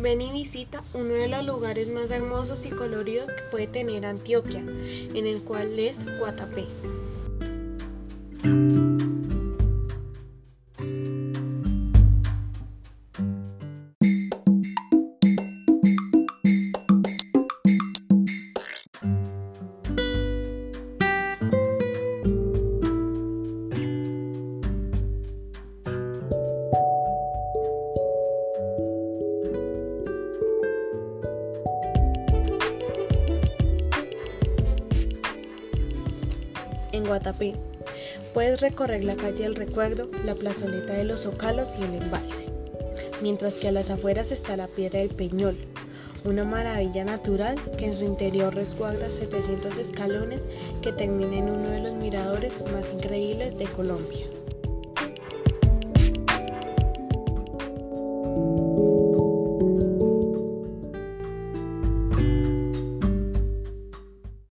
Ven y visita uno de los lugares más hermosos y coloridos que puede tener Antioquia, en el cual es Guatapé. En Guatapé. Puedes recorrer la calle del Recuerdo, la plazoleta de los Ocalos y el embalse, mientras que a las afueras está la Piedra del Peñol, una maravilla natural que en su interior resguarda 700 escalones que termina en uno de los miradores más increíbles de Colombia.